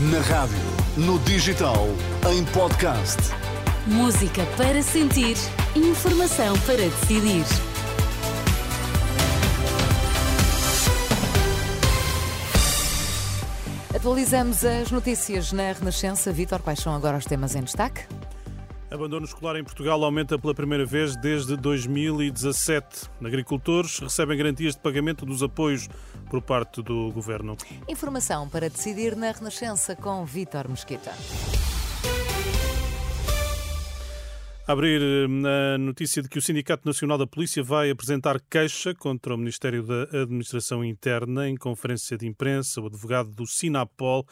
Na rádio, no digital, em podcast. Música para sentir, informação para decidir. Atualizamos as notícias na Renascença. Vítor, quais são agora os temas em destaque? Abandono escolar em Portugal aumenta pela primeira vez desde 2017. Agricultores recebem garantias de pagamento dos apoios por parte do governo. Informação para decidir na Renascença com Vítor Mesquita. abrir na notícia de que o Sindicato Nacional da Polícia vai apresentar queixa contra o Ministério da Administração Interna em conferência de imprensa. O advogado do Sinapol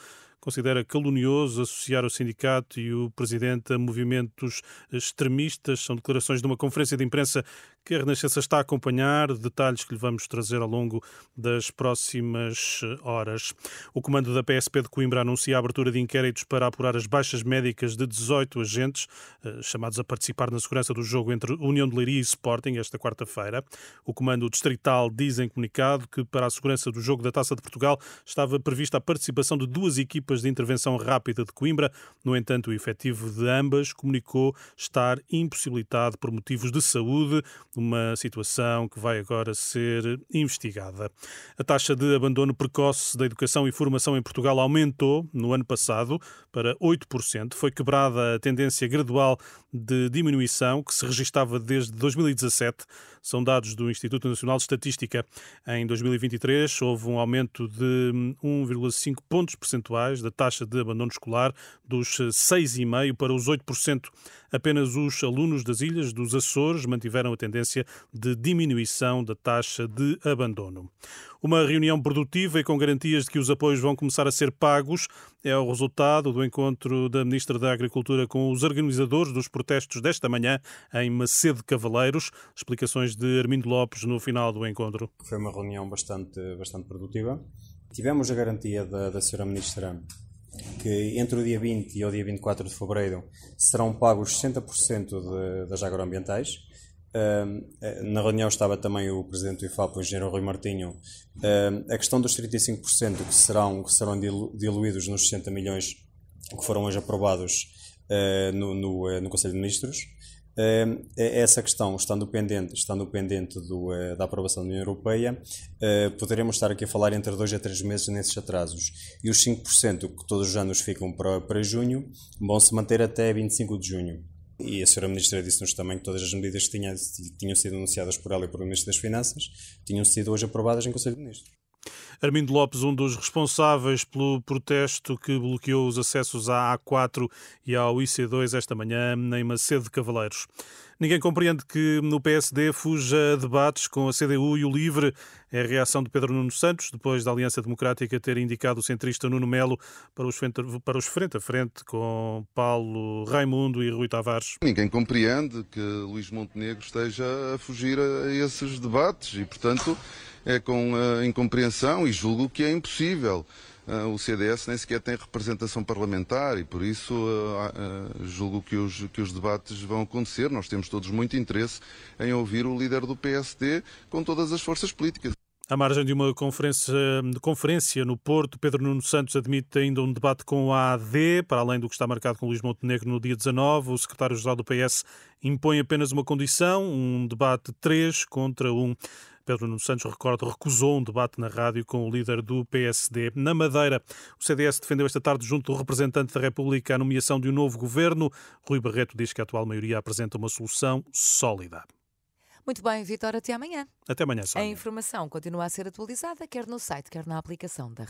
considera calunioso associar o sindicato e o presidente a movimentos extremistas. São declarações de uma conferência de imprensa que a Renascença está a acompanhar, detalhes que lhe vamos trazer ao longo das próximas horas. O comando da PSP de Coimbra anuncia a abertura de inquéritos para apurar as baixas médicas de 18 agentes eh, chamados a participar na segurança do jogo entre União de Leiria e Sporting esta quarta-feira. O comando distrital diz em comunicado que para a segurança do jogo da Taça de Portugal estava prevista a participação de duas equipas de intervenção rápida de Coimbra. No entanto, o efetivo de ambas comunicou estar impossibilitado por motivos de saúde uma situação que vai agora ser investigada. A taxa de abandono precoce da educação e formação em Portugal aumentou no ano passado para 8%. Foi quebrada a tendência gradual de diminuição que se registava desde 2017. São dados do Instituto Nacional de Estatística. Em 2023 houve um aumento de 1,5 pontos percentuais da taxa de abandono escolar dos 6,5% para os 8%. Apenas os alunos das ilhas dos Açores mantiveram a tendência de diminuição da taxa de abandono. Uma reunião produtiva e com garantias de que os apoios vão começar a ser pagos é o resultado do encontro da Ministra da Agricultura com os organizadores dos protestos desta manhã em Macedo Cavaleiros. Explicações de Armindo Lopes no final do encontro. Foi uma reunião bastante, bastante produtiva. Tivemos a garantia da, da Sra. Ministra que entre o dia 20 e o dia 24 de fevereiro serão pagos 60% de, das agroambientais. Uh, na reunião estava também o presidente do IFAP, o engenheiro Rui Martinho. A questão dos 35% que serão, que serão diluídos nos 60 milhões que foram hoje aprovados uh, no, no, no Conselho de Ministros. É essa questão, estando pendente, estando pendente do, eh, da aprovação da União Europeia, eh, poderemos estar aqui a falar entre dois a três meses nesses atrasos. E os 5% que todos os anos ficam para, para junho vão se manter até 25 de junho. E a Sra. Ministra disse-nos também que todas as medidas que tinham sido anunciadas por ela e pelo Ministro das Finanças tinham sido hoje aprovadas em Conselho de Ministros. Armindo Lopes, um dos responsáveis pelo protesto que bloqueou os acessos à A4 e ao IC2 esta manhã em Macedo de Cavaleiros. Ninguém compreende que no PSD fuja debates com a CDU e o LIVRE. É a reação de Pedro Nuno Santos, depois da Aliança Democrática ter indicado o centrista Nuno Melo para os, frente, para os frente a frente com Paulo Raimundo e Rui Tavares. Ninguém compreende que Luís Montenegro esteja a fugir a esses debates e, portanto, é com uh, incompreensão e julgo que é impossível. Uh, o CDS nem sequer tem representação parlamentar e por isso uh, julgo que os, que os debates vão acontecer. Nós temos todos muito interesse em ouvir o líder do PSD com todas as forças políticas. À margem de uma conferência, conferência no Porto, Pedro Nuno Santos admite ainda um debate com a AD, para além do que está marcado com Luís Montenegro no dia 19. O secretário-geral do PS impõe apenas uma condição, um debate 3 contra 1. Pedro Nuno Santos, recordo, recusou um debate na rádio com o líder do PSD. Na Madeira, o CDS defendeu esta tarde, junto do representante da República, a nomeação de um novo governo. Rui Barreto diz que a atual maioria apresenta uma solução sólida. Muito bem, Vitória, até amanhã. Até amanhã, Sónia. A informação continua a ser atualizada, quer no site, quer na aplicação da